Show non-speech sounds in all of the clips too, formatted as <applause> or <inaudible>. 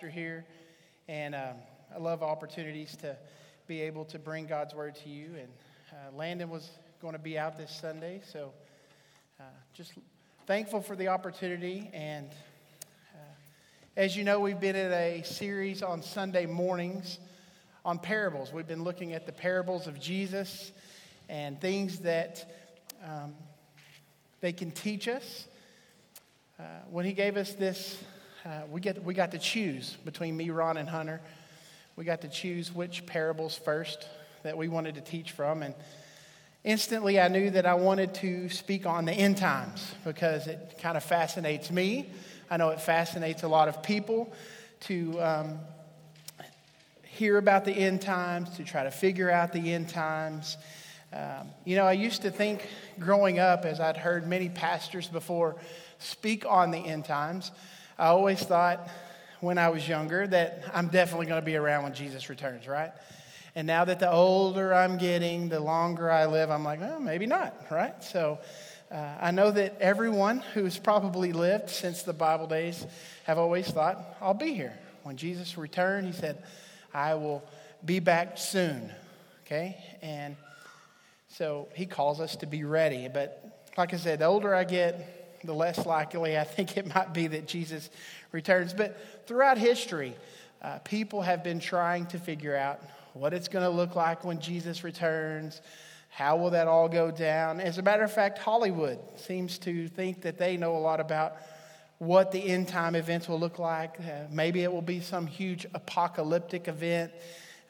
pastor here, and um, I love opportunities to be able to bring God's word to you. And uh, Landon was going to be out this Sunday, so uh, just thankful for the opportunity. And uh, as you know, we've been in a series on Sunday mornings on parables. We've been looking at the parables of Jesus and things that um, they can teach us. Uh, when he gave us this uh, we, get, we got to choose between me, Ron, and Hunter. We got to choose which parables first that we wanted to teach from. And instantly I knew that I wanted to speak on the end times because it kind of fascinates me. I know it fascinates a lot of people to um, hear about the end times, to try to figure out the end times. Um, you know, I used to think growing up, as I'd heard many pastors before speak on the end times, I always thought when I was younger that I'm definitely going to be around when Jesus returns, right? And now that the older I'm getting, the longer I live, I'm like, oh, maybe not, right? So uh, I know that everyone who's probably lived since the Bible days have always thought, I'll be here. When Jesus returned, he said, I will be back soon, okay? And so he calls us to be ready. But like I said, the older I get, the less likely I think it might be that Jesus returns. But throughout history, uh, people have been trying to figure out what it's going to look like when Jesus returns. How will that all go down? As a matter of fact, Hollywood seems to think that they know a lot about what the end time events will look like. Uh, maybe it will be some huge apocalyptic event.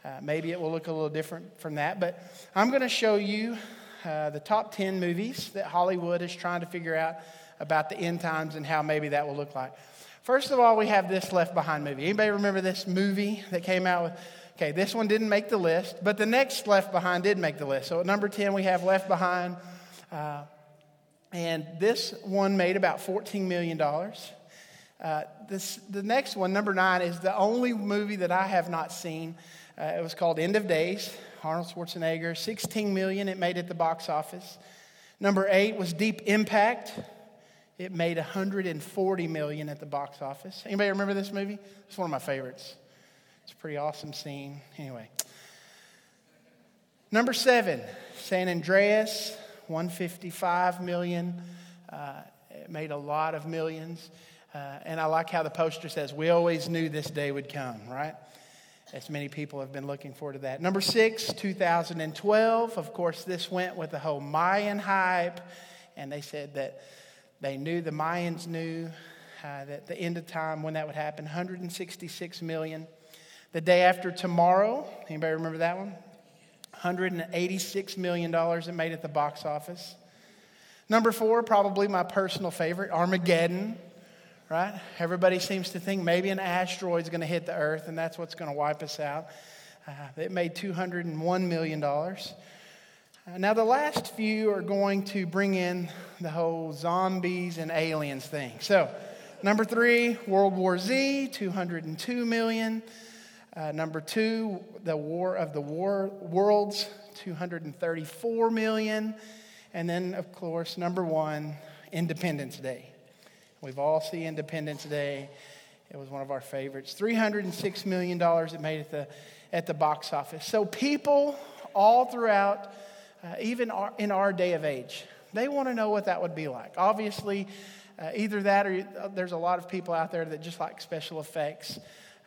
Uh, maybe it will look a little different from that. But I'm going to show you uh, the top 10 movies that Hollywood is trying to figure out about the end times and how maybe that will look like. First of all, we have this Left Behind movie. Anybody remember this movie that came out with? Okay, this one didn't make the list, but the next Left Behind did make the list. So at number 10, we have Left Behind. Uh, and this one made about $14 million. Uh, this, the next one, number nine, is the only movie that I have not seen. Uh, it was called End of Days, Arnold Schwarzenegger. 16 million it made at the box office. Number eight was Deep Impact. It made 140 million at the box office. Anybody remember this movie? It's one of my favorites. It's a pretty awesome scene. Anyway. Number seven, San Andreas, 155 million. Uh, it made a lot of millions. Uh, and I like how the poster says, We always knew this day would come, right? As many people have been looking forward to that. Number six, 2012. Of course, this went with the whole Mayan hype. And they said that they knew, the Mayans knew uh, that the end of time, when that would happen, 166 million. The day after tomorrow, anybody remember that one? $186 million it made at the box office. Number four, probably my personal favorite, Armageddon, right? Everybody seems to think maybe an asteroid's going to hit the earth and that's what's going to wipe us out. Uh, it made $201 million. Now, the last few are going to bring in the whole zombies and aliens thing. So, number three, World War Z, 202 million. Uh, number two, the War of the War Worlds, 234 million. And then, of course, number one, Independence Day. We've all seen Independence Day. It was one of our favorites. $306 million it made at the, at the box office. So people all throughout uh, even our, in our day of age. They want to know what that would be like. Obviously, uh, either that or uh, there's a lot of people out there that just like special effects.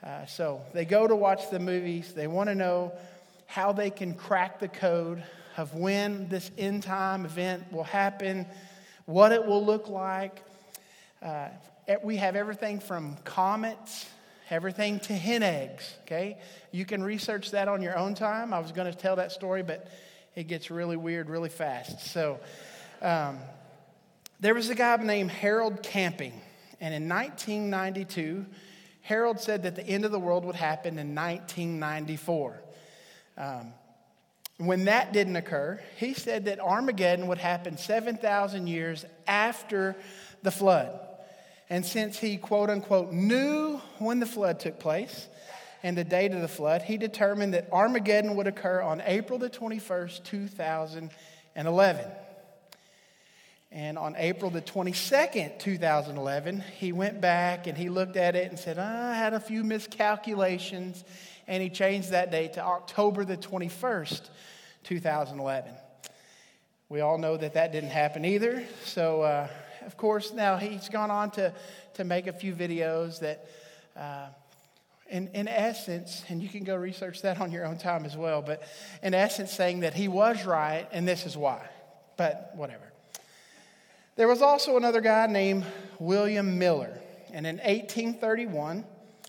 Uh, so they go to watch the movies. They want to know how they can crack the code of when this end time event will happen, what it will look like. Uh, we have everything from comets everything to hen eggs, okay? You can research that on your own time. I was going to tell that story, but it gets really weird really fast. So, um, there was a guy named Harold Camping, and in 1992, Harold said that the end of the world would happen in 1994. Um, when that didn't occur, he said that Armageddon would happen 7,000 years after the flood. And since he, quote unquote, knew when the flood took place, and the date of the flood, he determined that Armageddon would occur on April the 21st, 2011. And on April the 22nd, 2011, he went back and he looked at it and said, I had a few miscalculations. And he changed that date to October the 21st, 2011. We all know that that didn't happen either. So, uh, of course, now he's gone on to, to make a few videos that, uh, in, in essence, and you can go research that on your own time as well, but in essence, saying that he was right and this is why. But whatever. There was also another guy named William Miller. And in 1831,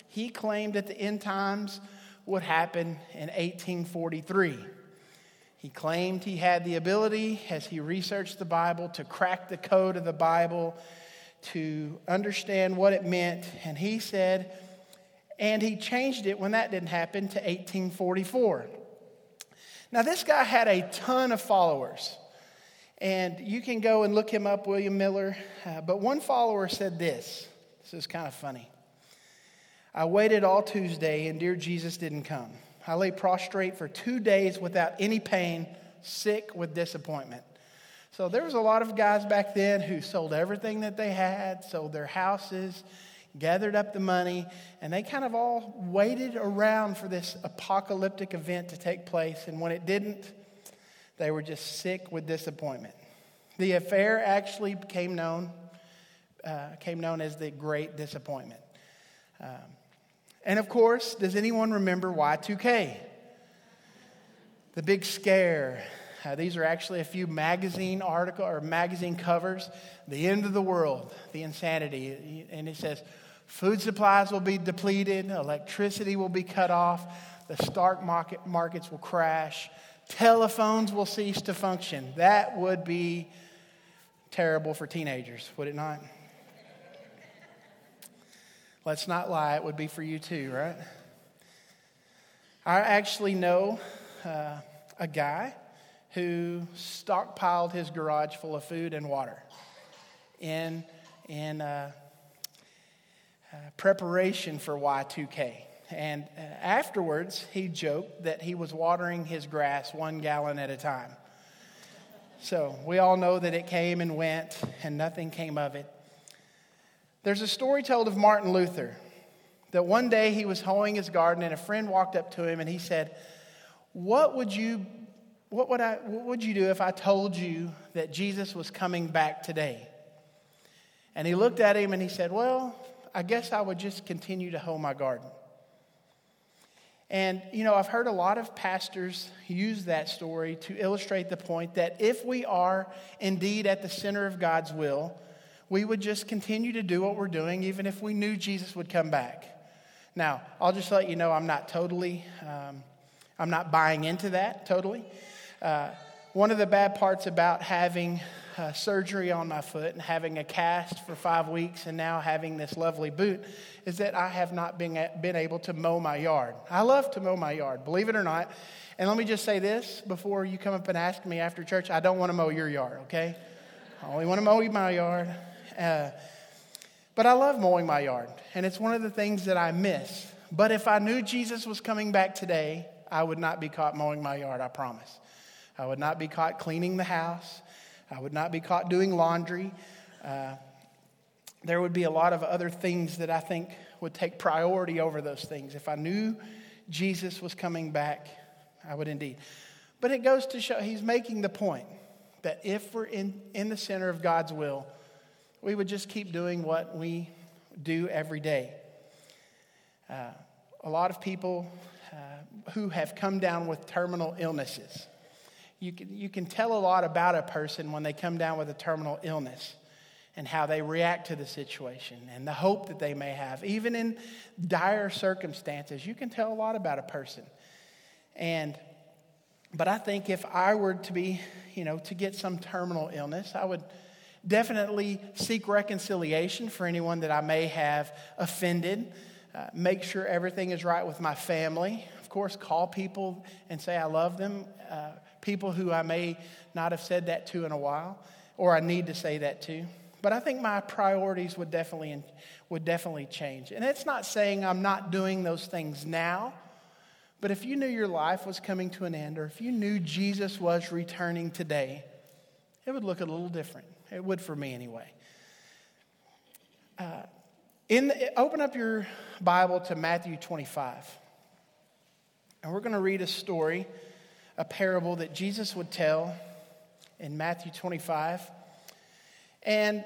he claimed that the end times would happen in 1843. He claimed he had the ability, as he researched the Bible, to crack the code of the Bible, to understand what it meant. And he said, and he changed it when that didn't happen to 1844. Now, this guy had a ton of followers. And you can go and look him up, William Miller. Uh, but one follower said this. This is kind of funny. I waited all Tuesday, and dear Jesus didn't come. I lay prostrate for two days without any pain, sick with disappointment. So there was a lot of guys back then who sold everything that they had, sold their houses, gathered up the money, and they kind of all waited around for this apocalyptic event to take place. And when it didn't, they were just sick with disappointment. The affair actually became known, uh, came known as the Great Disappointment. Um, and of course, does anyone remember Y2K? The big scare. Uh, these are actually a few magazine article or magazine covers. The end of the world, the insanity, and it says, food supplies will be depleted, electricity will be cut off, the stock market markets will crash, telephones will cease to function. That would be terrible for teenagers, would it not? Let's not lie, it would be for you too, right? I actually know uh, a guy who stockpiled his garage full of food and water in, in uh, uh, preparation for Y2K. And uh, afterwards, he joked that he was watering his grass one gallon at a time. So we all know that it came and went, and nothing came of it. There's a story told of Martin Luther that one day he was hoeing his garden, and a friend walked up to him and he said, What would you, what would, I, what would you do if I told you that Jesus was coming back today? And he looked at him and he said, Well, I guess I would just continue to hoe my garden. And, you know, I've heard a lot of pastors use that story to illustrate the point that if we are indeed at the center of God's will, we would just continue to do what we're doing even if we knew Jesus would come back. Now, I'll just let you know I'm not totally, um, I'm not buying into that totally. Uh, one of the bad parts about having uh, surgery on my foot and having a cast for five weeks and now having this lovely boot is that I have not been, been able to mow my yard. I love to mow my yard, believe it or not. And let me just say this before you come up and ask me after church I don't want to mow your yard, okay? I only want to mow my yard. Uh, but I love mowing my yard, and it's one of the things that I miss. But if I knew Jesus was coming back today, I would not be caught mowing my yard, I promise. I would not be caught cleaning the house. I would not be caught doing laundry. Uh, there would be a lot of other things that I think would take priority over those things. If I knew Jesus was coming back, I would indeed. But it goes to show, he's making the point that if we're in, in the center of God's will, we would just keep doing what we do every day. Uh, a lot of people uh, who have come down with terminal illnesses you can, you can tell a lot about a person when they come down with a terminal illness and how they react to the situation and the hope that they may have. Even in dire circumstances, you can tell a lot about a person. And but I think if I were to be, you know, to get some terminal illness, I would definitely seek reconciliation for anyone that I may have offended. Uh, make sure everything is right with my family. Of course, call people and say I love them. Uh, people who I may not have said that to in a while, or I need to say that to. But I think my priorities would definitely, would definitely change. And it's not saying I'm not doing those things now, but if you knew your life was coming to an end, or if you knew Jesus was returning today, it would look a little different. It would for me anyway. Uh, in the, open up your Bible to Matthew 25. And we're going to read a story, a parable that Jesus would tell in Matthew 25. And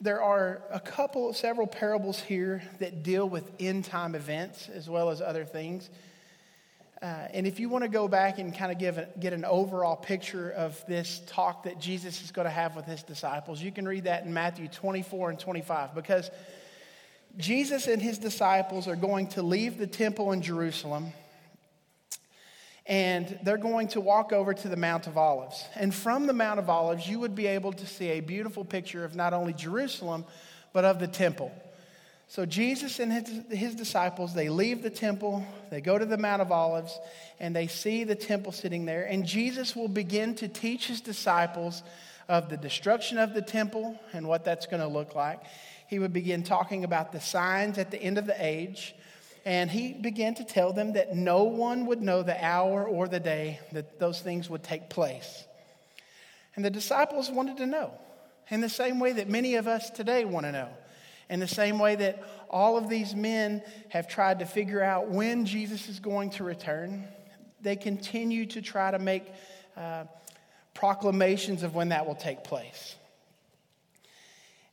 there are a couple, several parables here that deal with end time events as well as other things. Uh, and if you want to go back and kind of give a, get an overall picture of this talk that Jesus is going to have with his disciples, you can read that in Matthew 24 and 25 because Jesus and his disciples are going to leave the temple in Jerusalem and they're going to walk over to the Mount of Olives. And from the Mount of Olives, you would be able to see a beautiful picture of not only Jerusalem, but of the temple. So Jesus and his, his, disciples, they leave the temple, they go to the Mount of Olives, and they see the temple sitting there. And Jesus will begin to teach his disciples of the destruction of the temple and what that's going to look like. He would begin talking about the signs at the end of the age and he began to tell them that no one would know the hour or the day that those things would take place. And the disciples wanted to know, in the same way that many of us today want to know, in the same way that all of these men have tried to figure out when Jesus is going to return. They continue to try to make uh, proclamations of when that will take place.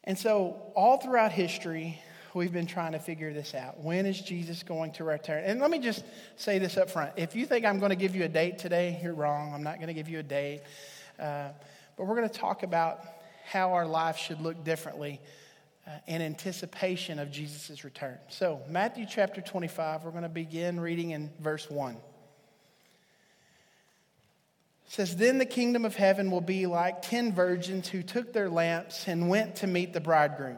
And so, all throughout history, we've been trying to figure this out. When is Jesus going to return? And let me just say this up front. If you think I'm going to give you a date today, you're wrong. I'm not going to give you a date. Uh, but we're going to talk about how our life should look differently uh, in anticipation of Jesus' return. So, Matthew chapter 25, we're going to begin reading in verse 1. It says, Then the kingdom of heaven will be like ten virgins who took their lamps and went to meet the bridegroom.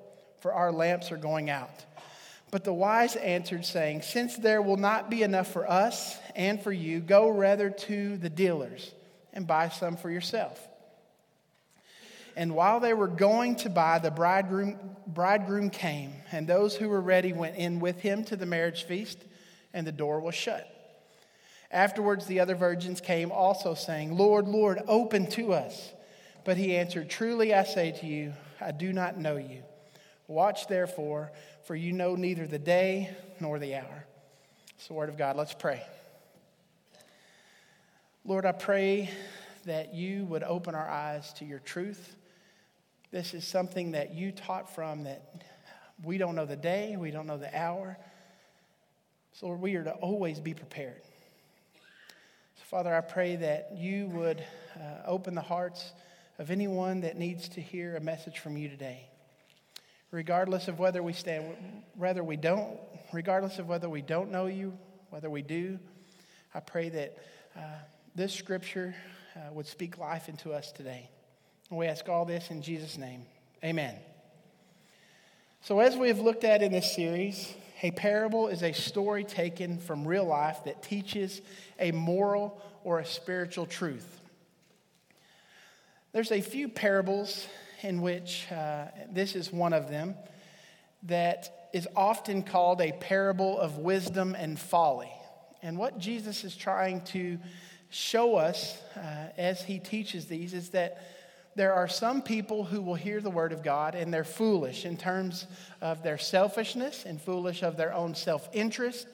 for our lamps are going out. But the wise answered, saying, Since there will not be enough for us and for you, go rather to the dealers and buy some for yourself. And while they were going to buy, the bridegroom, bridegroom came, and those who were ready went in with him to the marriage feast, and the door was shut. Afterwards, the other virgins came also, saying, Lord, Lord, open to us. But he answered, Truly I say to you, I do not know you. Watch therefore, for you know neither the day nor the hour. It's the word of God. Let's pray. Lord, I pray that you would open our eyes to your truth. This is something that you taught from that we don't know the day, we don't know the hour. So, Lord, we are to always be prepared. So, Father, I pray that you would uh, open the hearts of anyone that needs to hear a message from you today regardless of whether we stand, whether we don't, regardless of whether we don't know you, whether we do, I pray that uh, this scripture uh, would speak life into us today. And we ask all this in Jesus' name. Amen. So, as we have looked at in this series, a parable is a story taken from real life that teaches a moral or a spiritual truth. There's a few parables in which uh, this is one of them that is often called a parable of wisdom and folly. And what Jesus is trying to show us uh, as he teaches these is that there are some people who will hear the word of God and they're foolish in terms of their selfishness and foolish of their own self interest.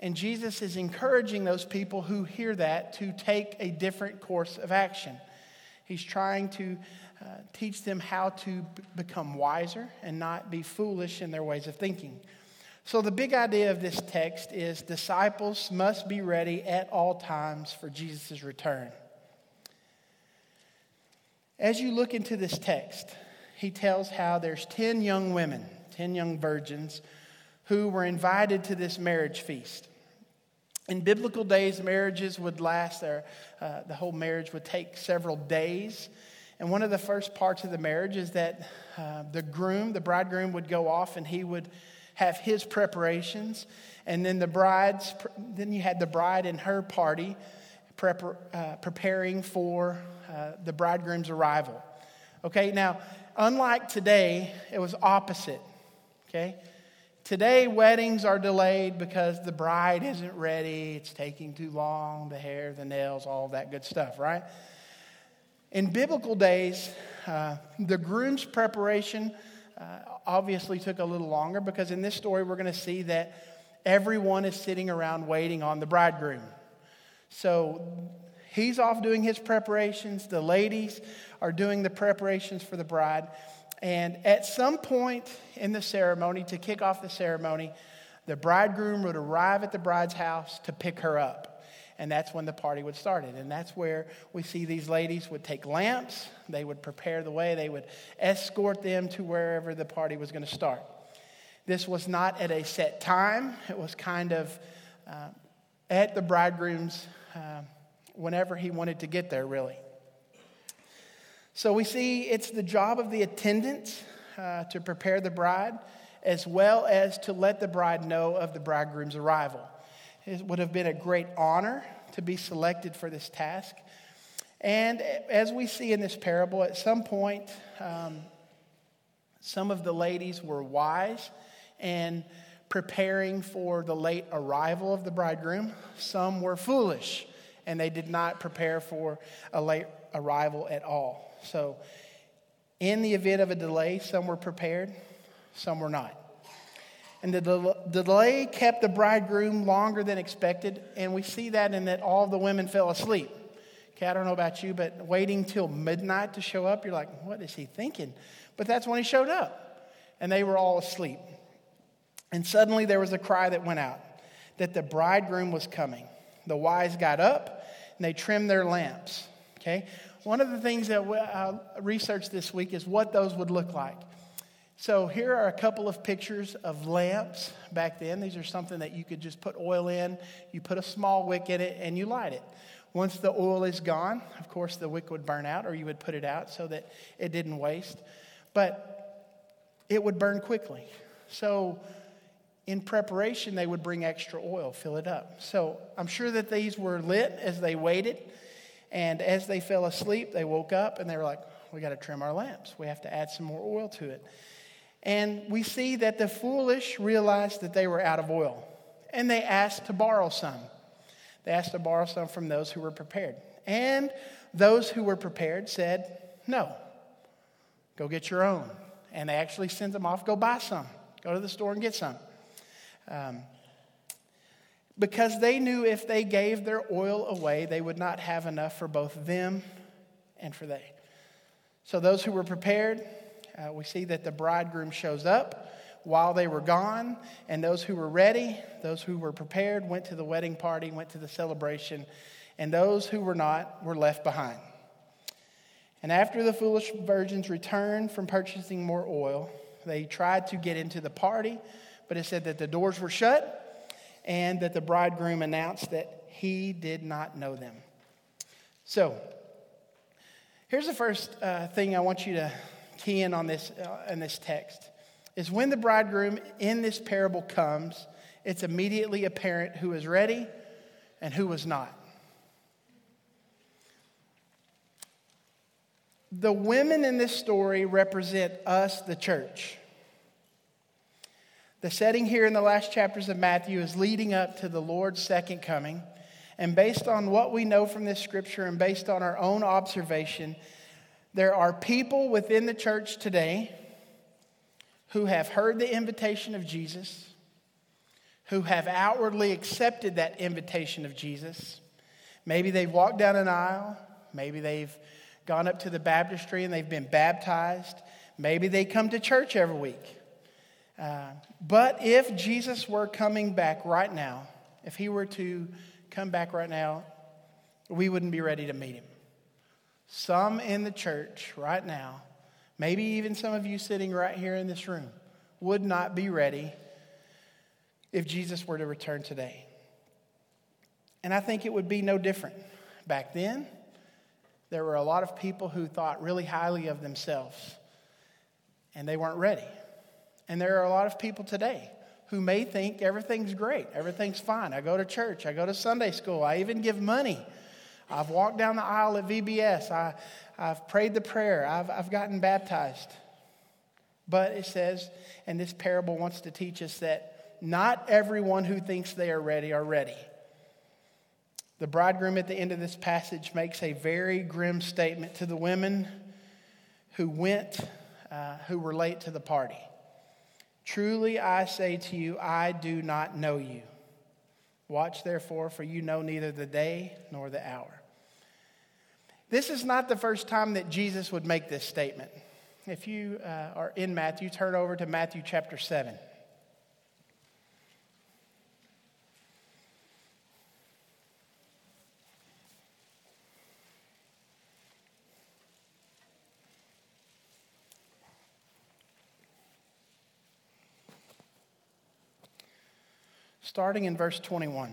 And Jesus is encouraging those people who hear that to take a different course of action. He's trying to uh, teach them how to b- become wiser and not be foolish in their ways of thinking. So, the big idea of this text is disciples must be ready at all times for Jesus' return. As you look into this text, he tells how there's 10 young women, 10 young virgins, who were invited to this marriage feast. In biblical days, marriages would last, uh, the whole marriage would take several days. And one of the first parts of the marriage is that uh, the groom, the bridegroom, would go off and he would have his preparations. And then the bride's, then you had the bride and her party prepar, uh, preparing for uh, the bridegroom's arrival. Okay, now, unlike today, it was opposite. Okay? Today, weddings are delayed because the bride isn't ready, it's taking too long, the hair, the nails, all that good stuff, right? In biblical days, uh, the groom's preparation uh, obviously took a little longer because in this story, we're going to see that everyone is sitting around waiting on the bridegroom. So he's off doing his preparations, the ladies are doing the preparations for the bride. And at some point in the ceremony, to kick off the ceremony, the bridegroom would arrive at the bride's house to pick her up. And that's when the party would start. it. And that's where we see these ladies would take lamps, they would prepare the way, they would escort them to wherever the party was going to start. This was not at a set time, it was kind of uh, at the bridegroom's uh, whenever he wanted to get there, really. So we see it's the job of the attendants uh, to prepare the bride as well as to let the bride know of the bridegroom's arrival. It would have been a great honor to be selected for this task. And as we see in this parable, at some point, um, some of the ladies were wise and preparing for the late arrival of the bridegroom. Some were foolish and they did not prepare for a late arrival at all. So, in the event of a delay, some were prepared, some were not. And the delay kept the bridegroom longer than expected, and we see that in that all the women fell asleep. Okay, I don't know about you, but waiting till midnight to show up, you're like, what is he thinking? But that's when he showed up, and they were all asleep. And suddenly there was a cry that went out that the bridegroom was coming. The wise got up and they trimmed their lamps. Okay? One of the things that I uh, researched this week is what those would look like. So here are a couple of pictures of lamps back then. These are something that you could just put oil in, you put a small wick in it, and you light it. Once the oil is gone, of course, the wick would burn out, or you would put it out so that it didn't waste. But it would burn quickly. So in preparation, they would bring extra oil, fill it up. So I'm sure that these were lit as they waited. And as they fell asleep, they woke up and they were like, we got to trim our lamps. We have to add some more oil to it. And we see that the foolish realized that they were out of oil and they asked to borrow some. They asked to borrow some from those who were prepared. And those who were prepared said, no, go get your own. And they actually sent them off, go buy some, go to the store and get some. Um, because they knew if they gave their oil away, they would not have enough for both them and for they. So, those who were prepared, uh, we see that the bridegroom shows up while they were gone, and those who were ready, those who were prepared, went to the wedding party, went to the celebration, and those who were not were left behind. And after the foolish virgins returned from purchasing more oil, they tried to get into the party, but it said that the doors were shut and that the bridegroom announced that he did not know them. So, here's the first uh, thing I want you to key in on this, uh, in this text is when the bridegroom in this parable comes, it's immediately apparent who is ready and who was not. The women in this story represent us, the church. The setting here in the last chapters of Matthew is leading up to the Lord's second coming. And based on what we know from this scripture and based on our own observation, there are people within the church today who have heard the invitation of Jesus, who have outwardly accepted that invitation of Jesus. Maybe they've walked down an aisle, maybe they've gone up to the baptistry and they've been baptized, maybe they come to church every week. Uh, but if Jesus were coming back right now, if he were to come back right now, we wouldn't be ready to meet him. Some in the church right now, maybe even some of you sitting right here in this room, would not be ready if Jesus were to return today. And I think it would be no different back then There were a lot of people who thought really highly of themselves, and they weren't ready. And there are a lot of people today who may think everything's great, everything's fine. I go to church, I go to Sunday school, I even give money. I've walked down the aisle at VBS, I, I've prayed the prayer, I've, I've gotten baptized. But it says, and this parable wants to teach us that not everyone who thinks they are ready are ready. The bridegroom at the end of this passage makes a very grim statement to the women who went, uh, who were late to the party. Truly I say to you, I do not know you. Watch therefore, for you know neither the day nor the hour. This is not the first time that Jesus would make this statement. If you uh, are in Matthew, turn over to Matthew chapter 7. starting in verse 21.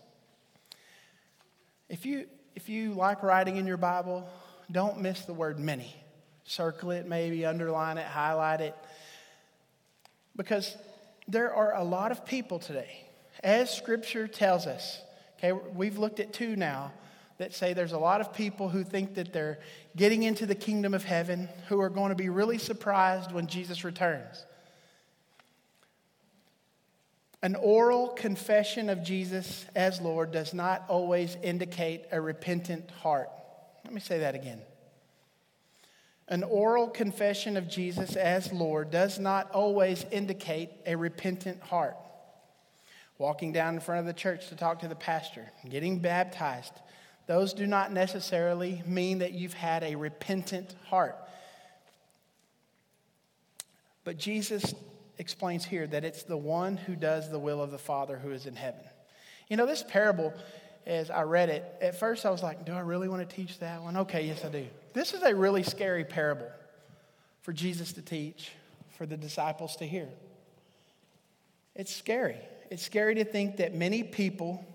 If you, if you like writing in your Bible, don't miss the word many. Circle it, maybe underline it, highlight it. Because there are a lot of people today, as Scripture tells us. Okay, we've looked at two now that say there's a lot of people who think that they're getting into the kingdom of heaven who are going to be really surprised when Jesus returns. An oral confession of Jesus as Lord does not always indicate a repentant heart. Let me say that again. An oral confession of Jesus as Lord does not always indicate a repentant heart. Walking down in front of the church to talk to the pastor, getting baptized, those do not necessarily mean that you've had a repentant heart. But Jesus explains here that it's the one who does the will of the Father who is in heaven. You know, this parable, as I read it, at first I was like, do I really want to teach that one? Okay, yes, I do. This is a really scary parable for Jesus to teach, for the disciples to hear. It's scary. It's scary to think that many people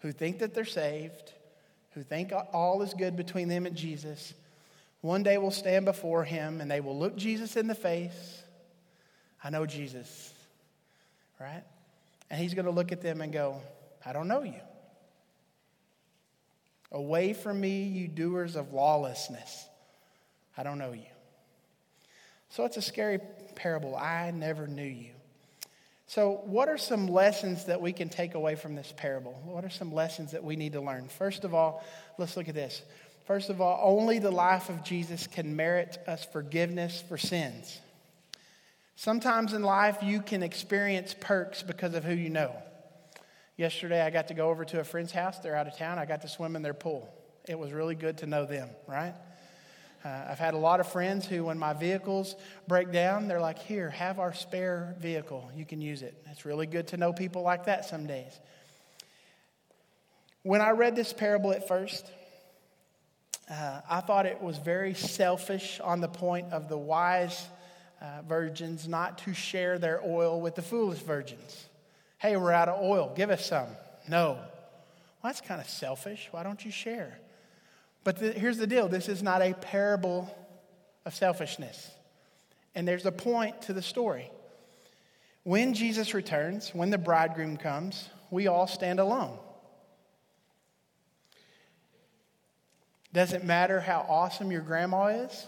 who think that they're saved, who think all is good between them and Jesus, one day will stand before him and they will look Jesus in the face I know Jesus, right? And he's going to look at them and go, I don't know you. Away from me, you doers of lawlessness. I don't know you. So it's a scary parable. I never knew you. So, what are some lessons that we can take away from this parable? What are some lessons that we need to learn? First of all, let's look at this. First of all, only the life of Jesus can merit us forgiveness for sins. Sometimes in life, you can experience perks because of who you know. Yesterday, I got to go over to a friend's house. They're out of town. I got to swim in their pool. It was really good to know them, right? Uh, I've had a lot of friends who, when my vehicles break down, they're like, Here, have our spare vehicle. You can use it. It's really good to know people like that some days. When I read this parable at first, uh, I thought it was very selfish on the point of the wise uh, virgins not to share their oil with the foolish virgins. Hey, we're out of oil. Give us some. No. Well, that's kind of selfish. Why don't you share? But the, here's the deal this is not a parable of selfishness. And there's a point to the story. When Jesus returns, when the bridegroom comes, we all stand alone. Doesn't matter how awesome your grandma is.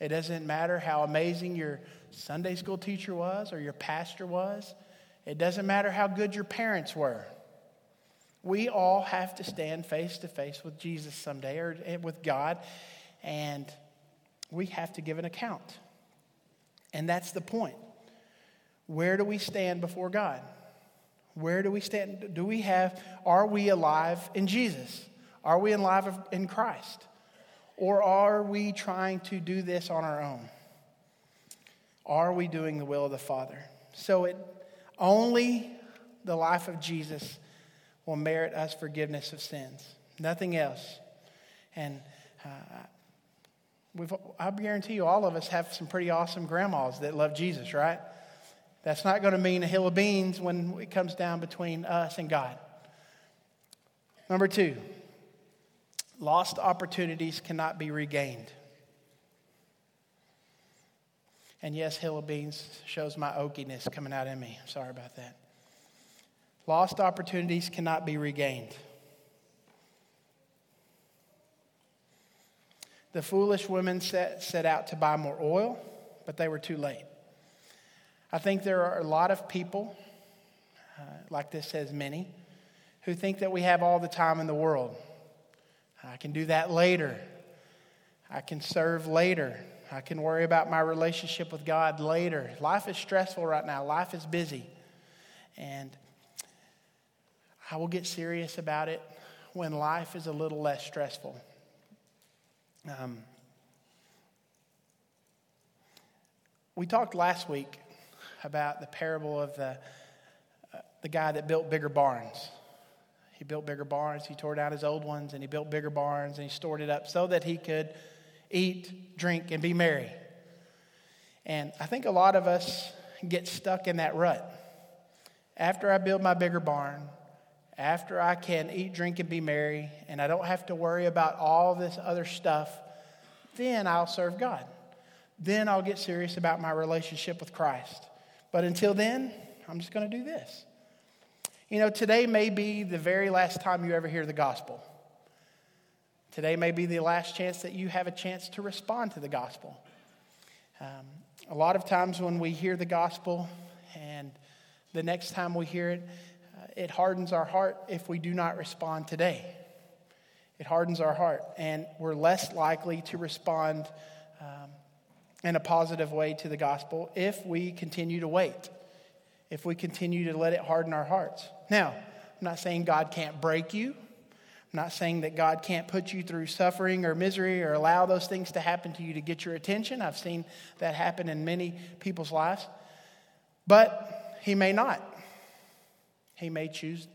It doesn't matter how amazing your Sunday school teacher was or your pastor was. It doesn't matter how good your parents were. We all have to stand face to face with Jesus someday or with God, and we have to give an account. And that's the point. Where do we stand before God? Where do we stand? Do we have, are we alive in Jesus? Are we alive in Christ? Or are we trying to do this on our own? Are we doing the will of the Father? So it only the life of Jesus will merit us forgiveness of sins. Nothing else. And uh, we've, I guarantee you, all of us have some pretty awesome grandmas that love Jesus, right? That's not going to mean a hill of beans when it comes down between us and God. Number two, lost opportunities cannot be regained. And yes, hill of beans shows my oakiness coming out in me. Sorry about that. Lost opportunities cannot be regained. The foolish women set, set out to buy more oil, but they were too late. I think there are a lot of people, uh, like this says many, who think that we have all the time in the world. I can do that later. I can serve later. I can worry about my relationship with God later. Life is stressful right now, life is busy. And I will get serious about it when life is a little less stressful. Um, we talked last week about the parable of the, uh, the guy that built bigger barns. He built bigger barns, he tore down his old ones, and he built bigger barns, and he stored it up so that he could eat, drink, and be merry. And I think a lot of us get stuck in that rut. After I build my bigger barn, after I can eat, drink, and be merry, and I don't have to worry about all this other stuff, then I'll serve God. Then I'll get serious about my relationship with Christ. But until then, I'm just going to do this. You know, today may be the very last time you ever hear the gospel. Today may be the last chance that you have a chance to respond to the gospel. Um, a lot of times when we hear the gospel and the next time we hear it, uh, it hardens our heart if we do not respond today. It hardens our heart, and we're less likely to respond um, in a positive way to the gospel if we continue to wait, if we continue to let it harden our hearts. Now, I'm not saying God can't break you. I'm not saying that God can't put you through suffering or misery or allow those things to happen to you to get your attention. I've seen that happen in many people's lives. But He may not. He may choose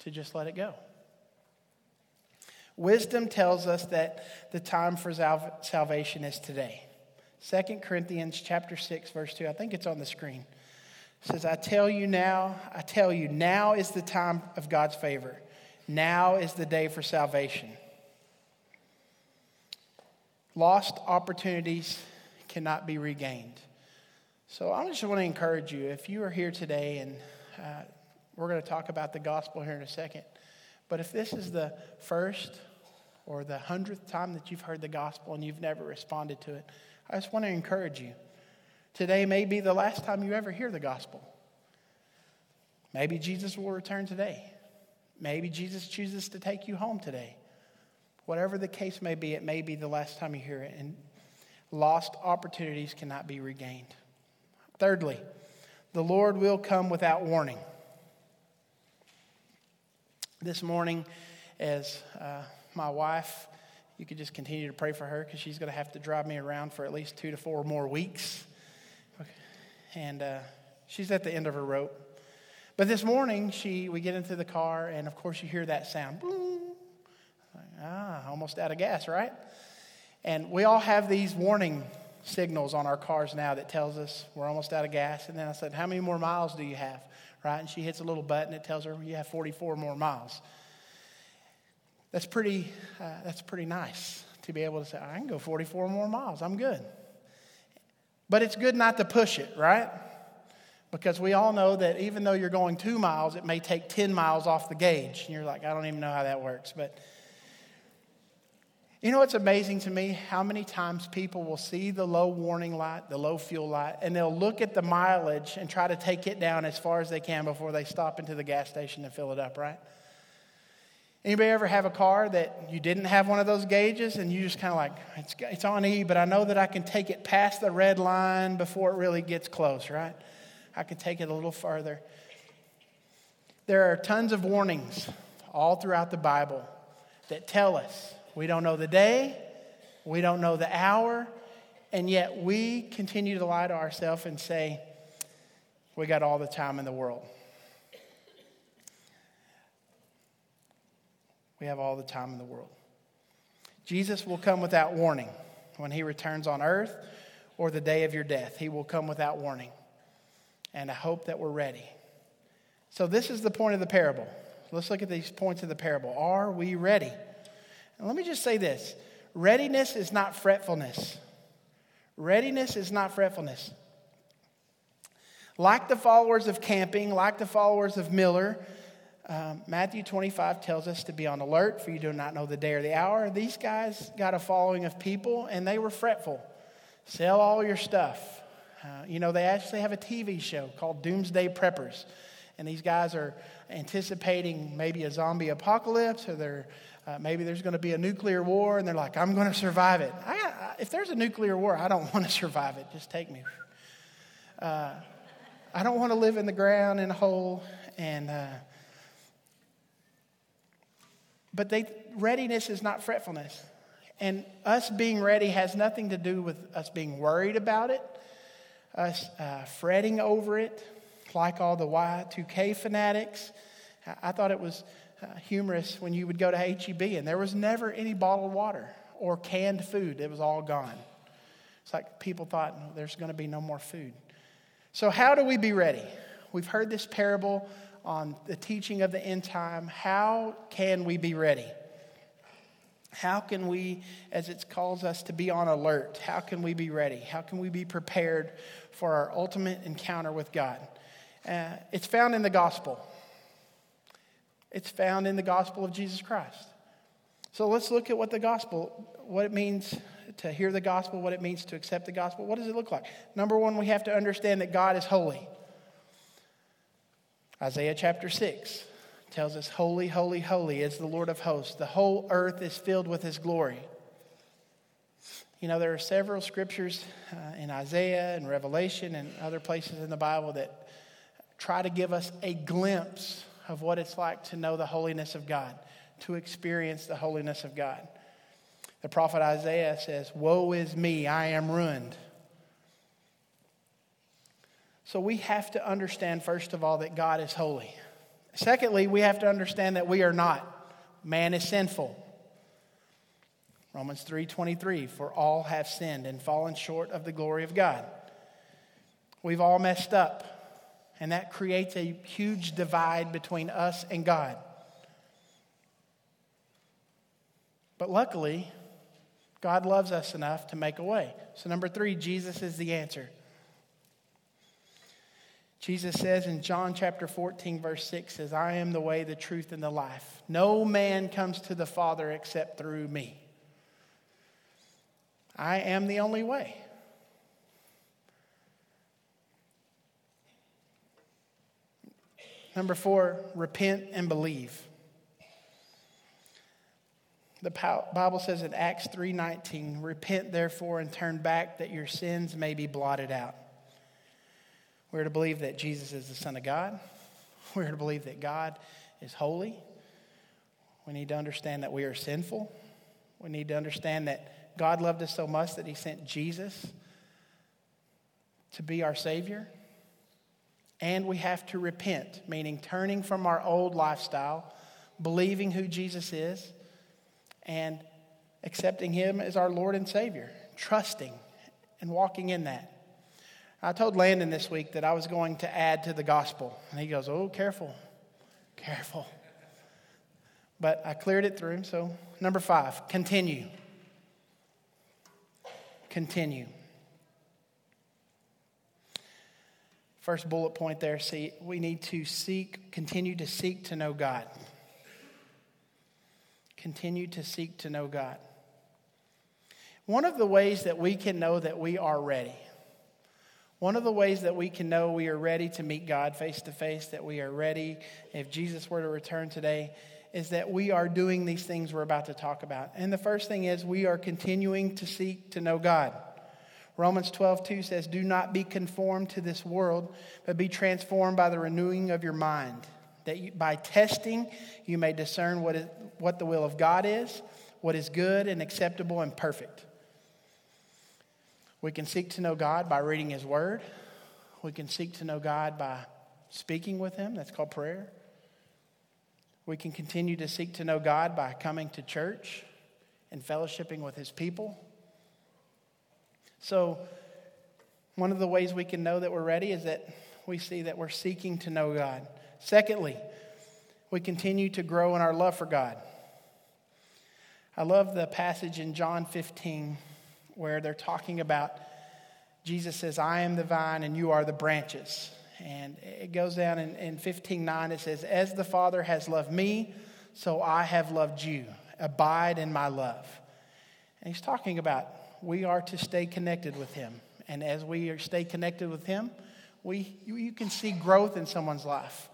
to just let it go. Wisdom tells us that the time for salvation is today. 2 Corinthians chapter 6 verse 2. I think it's on the screen. Says, "I tell you now, I tell you, now is the time of God's favor. Now is the day for salvation." Lost opportunities cannot be regained. So I just want to encourage you if you are here today, and uh, we're going to talk about the gospel here in a second, but if this is the first or the hundredth time that you've heard the gospel and you've never responded to it, I just want to encourage you. Today may be the last time you ever hear the gospel. Maybe Jesus will return today. Maybe Jesus chooses to take you home today. Whatever the case may be, it may be the last time you hear it, and lost opportunities cannot be regained. Thirdly, the Lord will come without warning. This morning, as uh, my wife you could just continue to pray for her because she's going to have to drive me around for at least two to four more weeks. And uh, she's at the end of her rope. But this morning, she, we get into the car, and of course, you hear that sound. Boom. Ah, almost out of gas, right? And we all have these warning signals on our cars now that tells us we're almost out of gas. And then I said, How many more miles do you have? Right? And she hits a little button that tells her you have 44 more miles. That's pretty, uh, that's pretty nice to be able to say, I can go 44 more miles. I'm good. But it's good not to push it, right? Because we all know that even though you're going two miles, it may take 10 miles off the gauge. And you're like, I don't even know how that works. But you know what's amazing to me? How many times people will see the low warning light, the low fuel light, and they'll look at the mileage and try to take it down as far as they can before they stop into the gas station and fill it up, right? Anybody ever have a car that you didn't have one of those gauges and you just kind of like, it's, it's on E, but I know that I can take it past the red line before it really gets close, right? I can take it a little further. There are tons of warnings all throughout the Bible that tell us We don't know the day, we don't know the hour, and yet we continue to lie to ourselves and say, we got all the time in the world. We have all the time in the world. Jesus will come without warning when he returns on earth or the day of your death. He will come without warning. And I hope that we're ready. So, this is the point of the parable. Let's look at these points of the parable. Are we ready? And let me just say this readiness is not fretfulness. Readiness is not fretfulness. Like the followers of Camping, like the followers of Miller, um, Matthew 25 tells us to be on alert, for you do not know the day or the hour. These guys got a following of people, and they were fretful. Sell all your stuff. Uh, you know, they actually have a TV show called Doomsday Preppers. And these guys are anticipating maybe a zombie apocalypse, or they're, uh, maybe there's going to be a nuclear war, and they're like, I'm going to survive it. I, if there's a nuclear war, I don't <laughs> want to survive it. Just take me. Uh, I don't want to live in the ground in a hole. And, uh, but they, readiness is not fretfulness. And us being ready has nothing to do with us being worried about it, us uh, fretting over it, like all the Y2K fanatics. I thought it was uh, humorous when you would go to HEB and there was never any bottled water or canned food, it was all gone. It's like people thought there's going to be no more food. So, how do we be ready? We've heard this parable on the teaching of the end time. How can we be ready? How can we, as it calls us to be on alert, how can we be ready? How can we be prepared for our ultimate encounter with God? Uh, it's found in the gospel. It's found in the gospel of Jesus Christ. So let's look at what the gospel, what it means to hear the gospel, what it means to accept the gospel. What does it look like? Number one, we have to understand that God is holy. Isaiah chapter 6 tells us, Holy, holy, holy is the Lord of hosts. The whole earth is filled with his glory. You know, there are several scriptures uh, in Isaiah and Revelation and other places in the Bible that try to give us a glimpse of what it's like to know the holiness of God, to experience the holiness of God. The prophet Isaiah says, Woe is me, I am ruined. So we have to understand, first of all, that God is holy. Secondly, we have to understand that we are not. Man is sinful. Romans 3:23 for all have sinned and fallen short of the glory of God. We've all messed up, and that creates a huge divide between us and God. But luckily, God loves us enough to make a way. So, number three, Jesus is the answer. Jesus says in John chapter 14, verse 6 says, I am the way, the truth, and the life. No man comes to the Father except through me. I am the only way. Number four, repent and believe. The Bible says in Acts 3:19, "Repent therefore and turn back that your sins may be blotted out." We're to believe that Jesus is the Son of God. We're to believe that God is holy. We need to understand that we are sinful. We need to understand that God loved us so much that He sent Jesus to be our Savior. And we have to repent, meaning turning from our old lifestyle, believing who Jesus is, and accepting Him as our Lord and Savior, trusting and walking in that. I told Landon this week that I was going to add to the gospel. And he goes, Oh, careful, careful. But I cleared it through him. So, number five, continue. Continue. First bullet point there see, we need to seek, continue to seek to know God. Continue to seek to know God. One of the ways that we can know that we are ready one of the ways that we can know we are ready to meet God face to face, that we are ready if Jesus were to return today, is that we are doing these things we're about to talk about. And the first thing is we are continuing to seek to know God. Romans 12, 2 says, Do not be conformed to this world, but be transformed by the renewing of your mind, that you, by testing you may discern what, is, what the will of God is, what is good and acceptable and perfect. We can seek to know God by reading His Word. We can seek to know God by speaking with Him. That's called prayer. We can continue to seek to know God by coming to church and fellowshipping with His people. So, one of the ways we can know that we're ready is that we see that we're seeking to know God. Secondly, we continue to grow in our love for God. I love the passage in John 15 where they're talking about Jesus says, I am the vine and you are the branches. And it goes down in, in 15 9, it says, As the Father has loved me, so I have loved you. Abide in my love. And he's talking about we are to stay connected with him. And as we stay connected with him, we, you, you can see growth in someone's life.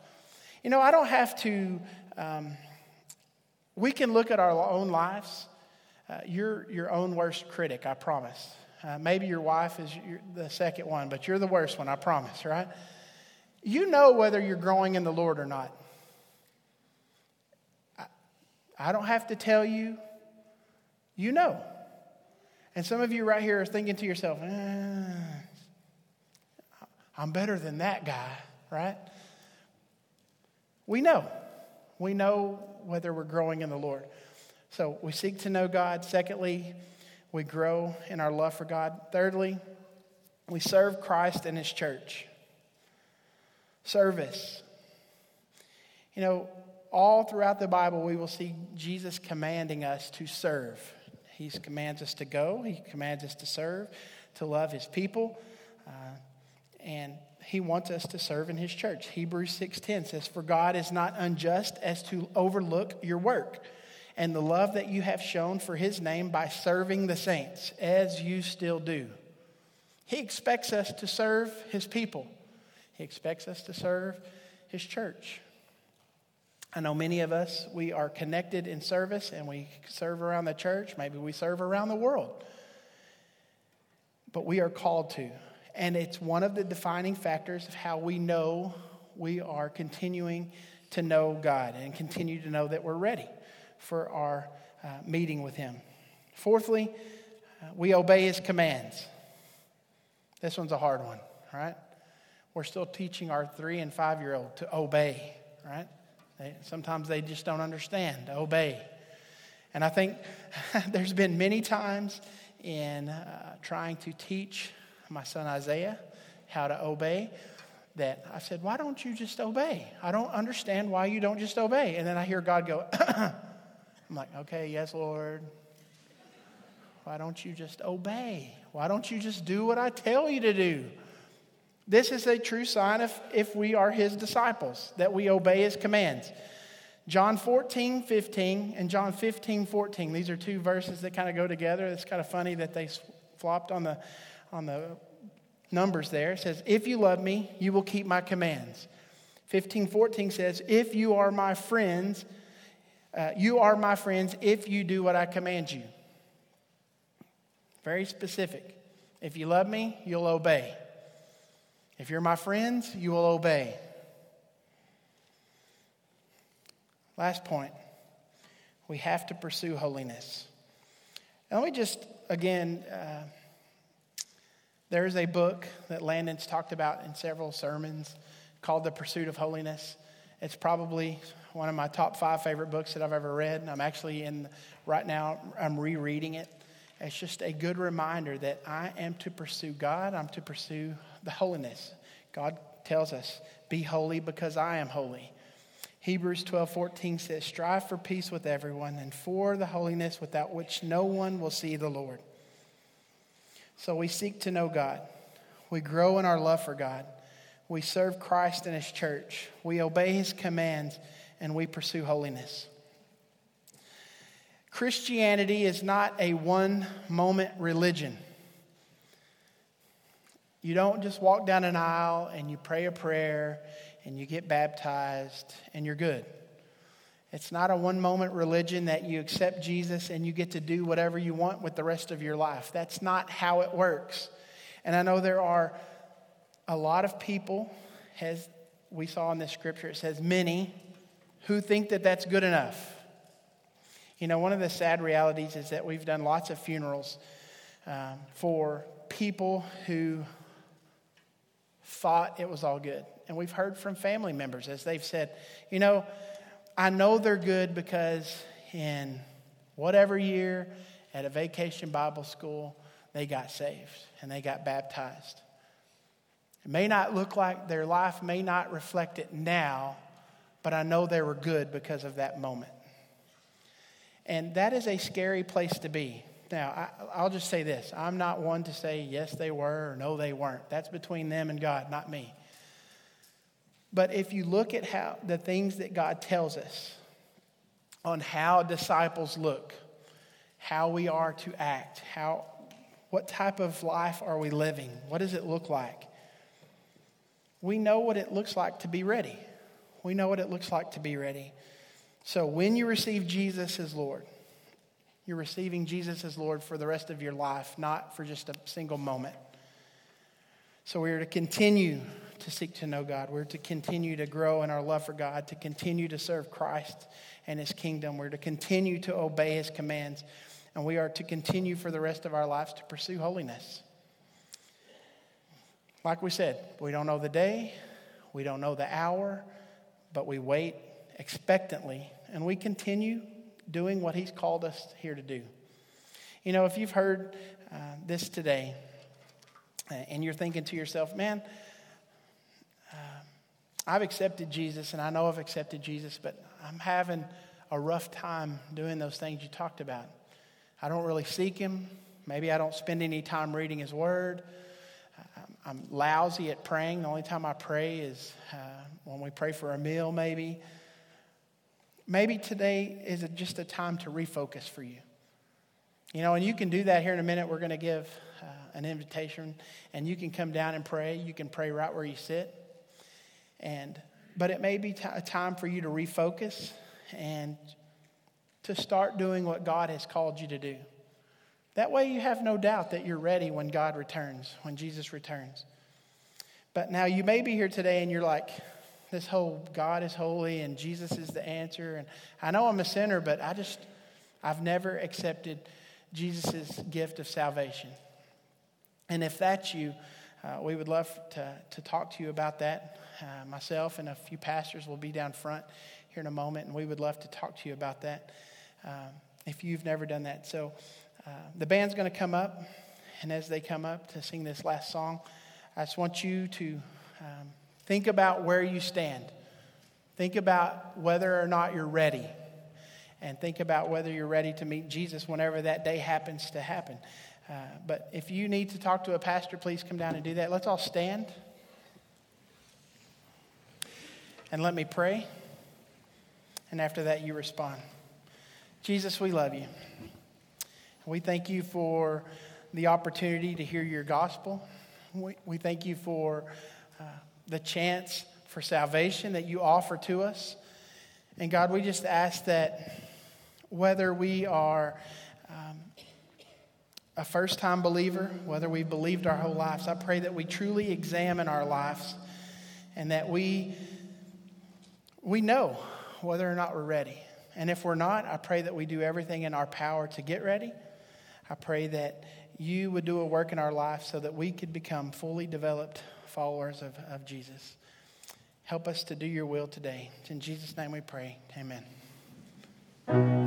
You know, I don't have to, um, we can look at our own lives. Uh, you're your own worst critic, I promise. Uh, maybe your wife is your, the second one, but you're the worst one, I promise, right? You know whether you're growing in the Lord or not. I, I don't have to tell you, you know. And some of you right here are thinking to yourself, eh, I'm better than that guy, right? We know. We know whether we're growing in the Lord. So we seek to know God. Secondly, we grow in our love for God. Thirdly, we serve Christ and His church. Service. You know, all throughout the Bible, we will see Jesus commanding us to serve. He commands us to go, He commands us to serve, to love His people. Uh, and he wants us to serve in his church. Hebrews 6:10 says, "For God is not unjust as to overlook your work and the love that you have shown for his name by serving the saints, as you still do." He expects us to serve his people. He expects us to serve his church. I know many of us, we are connected in service and we serve around the church. Maybe we serve around the world. But we are called to. And it's one of the defining factors of how we know we are continuing to know God and continue to know that we're ready for our uh, meeting with Him. Fourthly, uh, we obey His commands. This one's a hard one, right? We're still teaching our three and five year old to obey, right? They, sometimes they just don't understand, obey. And I think <laughs> there's been many times in uh, trying to teach my son Isaiah how to obey that I said, Why don't you just obey? I don't understand why you don't just obey. And then I hear God go, <clears throat> I'm like, Okay, yes, Lord. Why don't you just obey? Why don't you just do what I tell you to do? This is a true sign of if we are his disciples, that we obey his commands. John 14, 15, and John 15, 14. These are two verses that kind of go together. It's kind of funny that they flopped on the on the numbers there. It says, If you love me, you will keep my commands. 15, 14 says, If you are my friends, uh, you are my friends if you do what I command you. Very specific. If you love me, you'll obey. If you're my friends, you will obey. Last point we have to pursue holiness. And let me just, again, uh, there's a book that Landon's talked about in several sermons called The Pursuit of Holiness. It's probably one of my top five favorite books that I've ever read. I'm actually in, right now, I'm rereading it. It's just a good reminder that I am to pursue God, I'm to pursue the holiness. God tells us, Be holy because I am holy. Hebrews 12 14 says, Strive for peace with everyone and for the holiness without which no one will see the Lord. So we seek to know God. We grow in our love for God. We serve Christ and His church. We obey His commands and we pursue holiness. Christianity is not a one moment religion. You don't just walk down an aisle and you pray a prayer and you get baptized and you're good. It's not a one moment religion that you accept Jesus and you get to do whatever you want with the rest of your life. That's not how it works. And I know there are a lot of people, as we saw in this scripture, it says many, who think that that's good enough. You know, one of the sad realities is that we've done lots of funerals um, for people who thought it was all good. And we've heard from family members as they've said, you know, I know they're good because in whatever year at a vacation Bible school, they got saved and they got baptized. It may not look like their life may not reflect it now, but I know they were good because of that moment. And that is a scary place to be. Now, I, will just say this I'm not one to say yes, they were or no, they weren't. That's between them and God, not me. But if you look at how the things that God tells us on how disciples look, how we are to act, how, what type of life are we living, what does it look like? We know what it looks like to be ready. We know what it looks like to be ready. So when you receive Jesus as Lord, you're receiving Jesus as Lord for the rest of your life, not for just a single moment. So we are to continue to seek to know God. We're to continue to grow in our love for God, to continue to serve Christ and his kingdom. We're to continue to obey his commands. And we are to continue for the rest of our lives to pursue holiness. Like we said, we don't know the day, we don't know the hour, but we wait expectantly and we continue doing what He's called us here to do. You know, if you've heard uh, this today uh, and you're thinking to yourself, man, uh, I've accepted Jesus and I know I've accepted Jesus, but I'm having a rough time doing those things you talked about. I don't really seek Him. Maybe I don't spend any time reading His Word. I'm lousy at praying. The only time I pray is uh, when we pray for a meal, maybe. Maybe today is just a time to refocus for you. You know, and you can do that here in a minute. We're going to give uh, an invitation, and you can come down and pray. You can pray right where you sit. And, but it may be t- a time for you to refocus and to start doing what God has called you to do. That way, you have no doubt that you're ready when God returns, when Jesus returns. But now, you may be here today and you're like, this whole God is holy and Jesus is the answer. And I know I'm a sinner, but I just, I've never accepted Jesus' gift of salvation. And if that's you, uh, we would love to, to talk to you about that. Uh, myself and a few pastors will be down front here in a moment, and we would love to talk to you about that um, if you've never done that. So, uh, the band's going to come up, and as they come up to sing this last song, I just want you to um, think about where you stand. Think about whether or not you're ready. And think about whether you're ready to meet Jesus whenever that day happens to happen. Uh, but if you need to talk to a pastor, please come down and do that. Let's all stand. And let me pray. And after that, you respond. Jesus, we love you. We thank you for the opportunity to hear your gospel. We, we thank you for uh, the chance for salvation that you offer to us. And God, we just ask that whether we are um, a first time believer, whether we've believed our whole lives, I pray that we truly examine our lives and that we, we know whether or not we're ready. And if we're not, I pray that we do everything in our power to get ready I pray that you would do a work in our life so that we could become fully developed followers of, of Jesus. Help us to do your will today. In Jesus' name we pray. Amen.